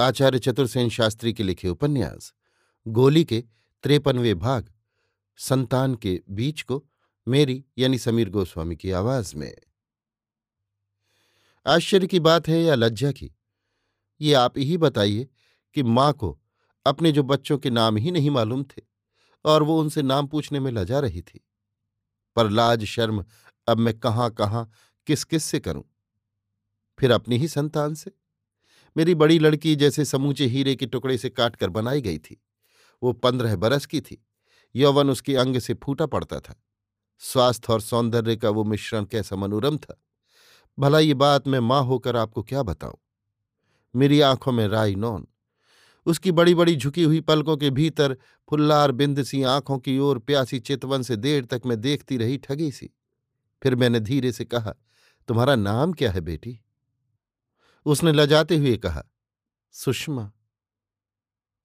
आचार्य चतुर्सेन शास्त्री के लिखे उपन्यास, गोली के त्रेपनवे भाग, संतान के बीच को मेरी यानी समीर गोस्वामी की आवाज़ में। आश्चर्य की बात है या लज्जा की? ये आप ही बताइए कि माँ को अपने जो बच्चों के नाम ही नहीं मालूम थे और वो उनसे नाम पूछने में लजा रही थी। पर लाज, शर्म, अब मैं कहाँ कहाँ किस किस से करूँ? फिर अपनी ही संतान से। मेरी बड़ी लड़की जैसे समूचे हीरे के टुकड़े से काटकर बनाई गई थी। वो पंद्रह बरस की थी। यौवन उसके अंग से फूटा पड़ता था। स्वास्थ्य और सौंदर्य का वो मिश्रण कैसा मनोरम था। भला ये बात मैं माँ होकर आपको क्या बताऊँ? मेरी आँखों में राई नौन। उसकी बड़ी बड़ी झुकी हुई पलकों के भीतर फुल्लार बिंद सी आँखों की ओर प्यासी चितवन से देर तक मैं देखती रही ठगी सी। फिर मैंने धीरे से कहा, तुम्हारा नाम क्या है बेटी? उसने लजाते हुए कहा, सुषमा।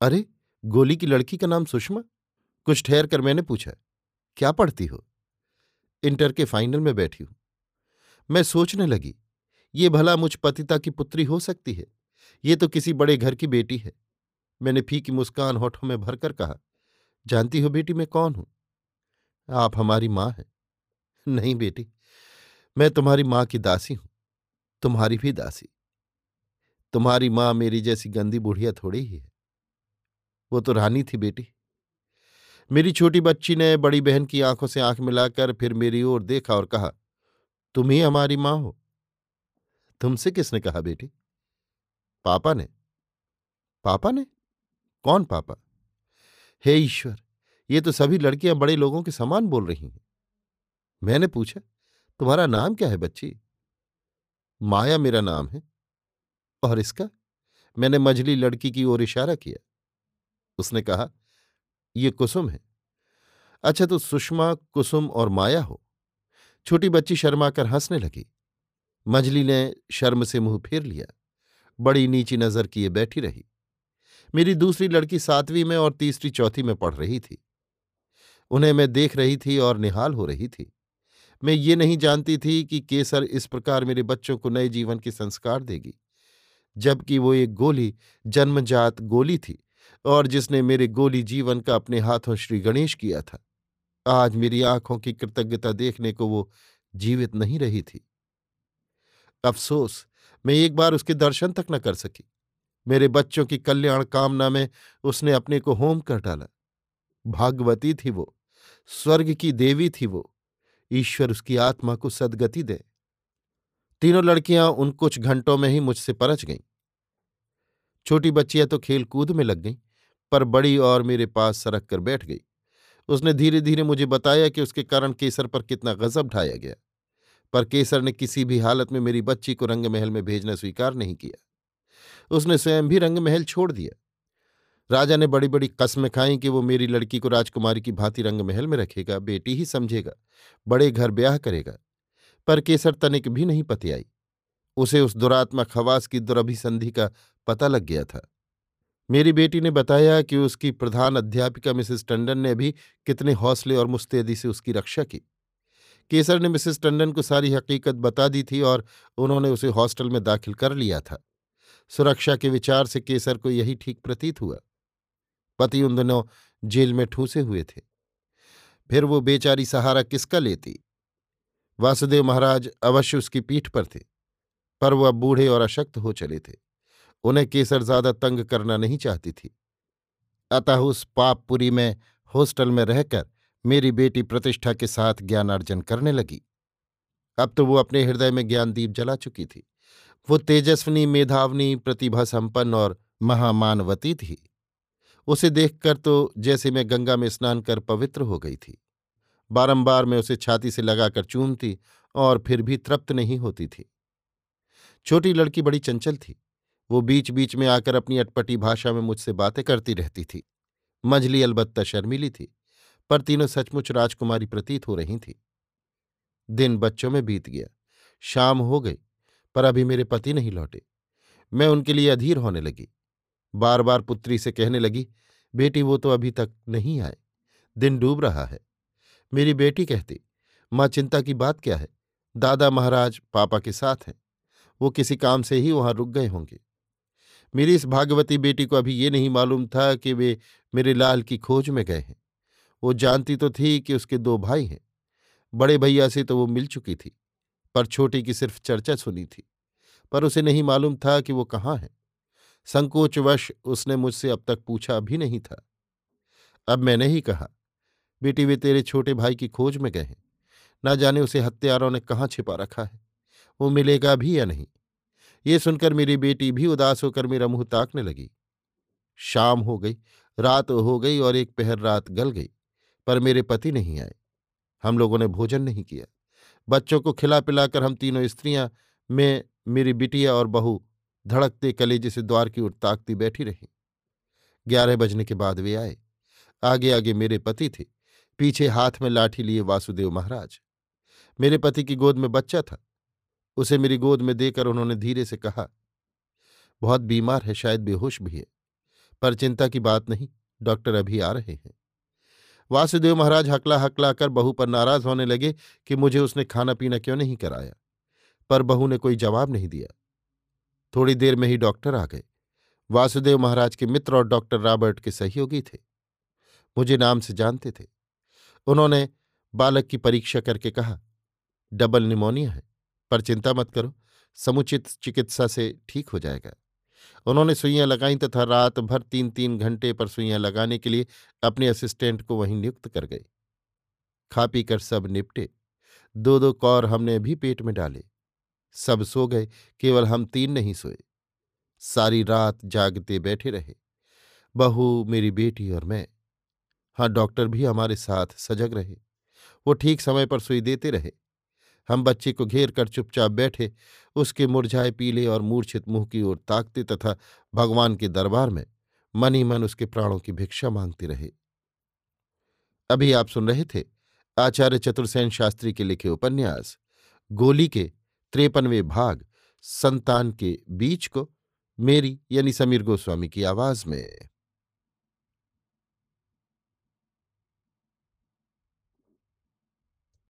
अरे, गोली की लड़की का नाम सुषमा? कुछ ठहर कर मैंने पूछा, क्या पढ़ती हो? इंटर के फाइनल में बैठी हूँ। मैं सोचने लगी, ये भला मुझ पतिता की पुत्री हो सकती है? ये तो किसी बड़े घर की बेटी है। मैंने फीकी मुस्कान होठों में भरकर कहा, जानती हो बेटी मैं कौन हूँ? आप हमारी माँ हैं। नहीं बेटी, मैं तुम्हारी माँ की दासी हूँ, तुम्हारी भी दासी। तुम्हारी माँ मेरी जैसी गंदी बुढ़िया थोड़ी ही है। वो तो रानी थी बेटी। मेरी छोटी बच्ची ने बड़ी बहन की आँखों से आँख मिलाकर फिर मेरी ओर देखा और कहा, तुम ही हमारी माँ हो। तुमसे किसने कहा बेटी? पापा ने। पापा ने? कौन पापा? हे ईश्वर, ये तो सभी लड़कियाँ बड़े लोगों के समान बोल रही हैं। मैंने पूछा, तुम्हारा नाम क्या है बच्ची? माया मेरा नाम है। और इसका मैंने मझली लड़की की ओर इशारा किया। उसने कहा, ये कुसुम है। अच्छा तो सुषमा, कुसुम और माया हो। छोटी बच्ची शर्माकर हंसने लगी। मजली ने शर्म से मुँह फेर लिया। बड़ी नीची नज़र किए बैठी रही। मेरी दूसरी लड़की सातवीं में और तीसरी चौथी में पढ़ रही थी। उन्हें मैं देख रही थी और निहाल हो रही थी। मैं ये नहीं जानती थी कि केसर इस प्रकार मेरे बच्चों को नए जीवन के संस्कार देगी। जबकि वो एक गोली, जन्मजात गोली थी और जिसने मेरे गोली जीवन का अपने हाथों श्री गणेश किया था। आज मेरी आँखों की कृतज्ञता देखने को वो जीवित नहीं रही थी। अफसोस, मैं एक बार उसके दर्शन तक न कर सकी। मेरे बच्चों की कल्याण कामना में उसने अपने को होम कर डाला। भागवती थी वो, स्वर्ग की देवी थी वो, ईश्वर उसकी आत्मा को सदगति दे। तीनों लड़कियाँ उन कुछ घंटों में ही मुझसे परच गईं। छोटी बच्चियाँ तो खेल कूद में लग गईं, पर बड़ी और मेरे पास सरक कर बैठ गई। उसने धीरे धीरे मुझे बताया कि उसके कारण केसर पर कितना गजब ढाया गया, पर केसर ने किसी भी हालत में मेरी बच्ची को रंगमहल में भेजना स्वीकार नहीं किया। उसने स्वयं भी रंगमहल छोड़ दिया। राजा ने बड़ी बड़ी कस्में खाई कि वो मेरी लड़की को राजकुमारी की भांति रंगमहल में रखेगा, बेटी ही समझेगा, बड़े घर ब्याह करेगा, पर केसर तनिक भी नहीं पतियाई उसे उस दुरात्मा खवास की दुरभिसंधि का पता लग गया था। मेरी बेटी ने बताया कि उसकी प्रधान अध्यापिका मिसेस टंडन ने भी कितने हौसले और मुस्तैदी से उसकी रक्षा की। केसर ने मिसेस टंडन को सारी हकीकत बता दी थी और उन्होंने उसे हॉस्टल में दाखिल कर लिया था। सुरक्षा के विचार से केसर को यही ठीक प्रतीत हुआ। पति उन दिनों जेल में ठूसे हुए थे। फिर वो बेचारी सहारा किसका लेती? वासुदेव महाराज अवश्य उसकी पीठ पर थे। पर वह बूढ़े और अशक्त हो चले थे। उन्हें केसर ज़्यादा तंग करना नहीं चाहती थी। अतः उस पापपुरी में, हॉस्टल में रहकर मेरी बेटी प्रतिष्ठा के साथ ज्ञानार्जन करने लगी। अब तो वो अपने हृदय में ज्ञानदीप जला चुकी थी। वो तेजस्वनी, मेधावनी प्रतिभा संपन्न और महामानवती थी। उसे देखकर तो जैसे मैं गंगा में स्नान कर पवित्र हो गई थी। बारंबार मैं उसे छाती से लगाकर चूमती और फिर भी तृप्त नहीं होती थी। छोटी लड़की बड़ी चंचल थी। वो बीच बीच में आकर अपनी अटपटी भाषा में मुझसे बातें करती रहती थी। मंझली अलबत्ता शर्मिली थी, पर तीनों सचमुच राजकुमारी प्रतीत हो रही थी। दिन बच्चों में बीत गया। शाम हो गई, पर अभी मेरे पति नहीं लौटे। मैं उनके लिए अधीर होने लगी। बार बार पुत्री से कहने लगी, बेटी, वो तो अभी तक नहीं आए। दिन डूब रहा है। मेरी बेटी कहती, माँ, चिंता की बात क्या है? दादा महाराज पापा के साथ हैं। वो किसी काम से ही वहाँ रुक गए होंगे। मेरी इस भागवती बेटी को अभी ये नहीं मालूम था कि वे मेरे लाल की खोज में गए हैं। वो जानती तो थी कि उसके दो भाई हैं। बड़े भैया से तो वो मिल चुकी थी, पर छोटी की सिर्फ़ चर्चा सुनी थी। पर उसे नहीं मालूम था कि वो कहाँ है। संकोचवश उसने मुझसे अब तक पूछा भी नहीं था। अब मैंने ही कहा, बेटी, वे तेरे छोटे भाई की खोज में गए हैं। ना जाने उसे हत्यारों ने कहाँ छिपा रखा है। वो मिलेगा भी या नहीं? ये सुनकर मेरी बेटी भी उदास होकर मेरा मुँह ताकने लगी। शाम हो गई, रात हो गई और एक पहर रात गल गई, पर मेरे पति नहीं आए। हम लोगों ने भोजन नहीं किया। बच्चों को खिला पिलाकर हम तीनों स्त्रियाँ, मैं, मेरी बिटिया और बहू, धड़कते कलेजे से द्वार की ओर ताकती बैठी रही। ग्यारह बजने के बाद वे आए। आगे आगे मेरे पति थे। पीछे हाथ में लाठी लिए वासुदेव महाराज। मेरे पति की गोद में बच्चा था। उसे मेरी गोद में देकर उन्होंने धीरे से कहा, बहुत बीमार है, शायद बेहोश भी है, पर चिंता की बात नहीं, डॉक्टर अभी आ रहे हैं। वासुदेव महाराज हकला हकला कर बहू पर नाराज़ होने लगे कि मुझे उसने खाना पीना क्यों नहीं कराया, पर बहू ने कोई जवाब नहीं दिया। थोड़ी देर में ही डॉक्टर आ गए। वासुदेव महाराज के मित्र और डॉक्टर रॉबर्ट के सहयोगी थे। मुझे नाम से जानते थे। उन्होंने बालक की परीक्षा करके कहा, डबल निमोनिया है। पर चिंता मत करो, समुचित चिकित्सा से ठीक हो जाएगा। उन्होंने सुइयाँ लगाई तथा रात भर तीन तीन घंटे पर सुइयाँ लगाने के लिए अपने असिस्टेंट को वहीं नियुक्त कर गए। खा पी कर सब निपटे। दो दो कौर हमने भी पेट में डाले। सब सो गए, केवल हम तीन नहीं सोए। सारी रात जागते बैठे रहे। बहू, मेरी बेटी और मैं। हाँ डॉक्टर भी हमारे साथ सजग रहे। वो ठीक समय पर सुई देते रहे। हम बच्चे को घेर कर चुपचाप बैठे, उसके मुरझाए पीले और मूर्छित मुँह की ओर ताकते तथा भगवान के दरबार में मन ही मन उसके प्राणों की भिक्षा मांगते रहे। अभी आप सुन रहे थे आचार्य चतुर्सेन शास्त्री के लिखे उपन्यास, गोली के त्रेपनवे भाग, संतान के बीच को, मेरी यानी समीर गोस्वामी की आवाज़ में।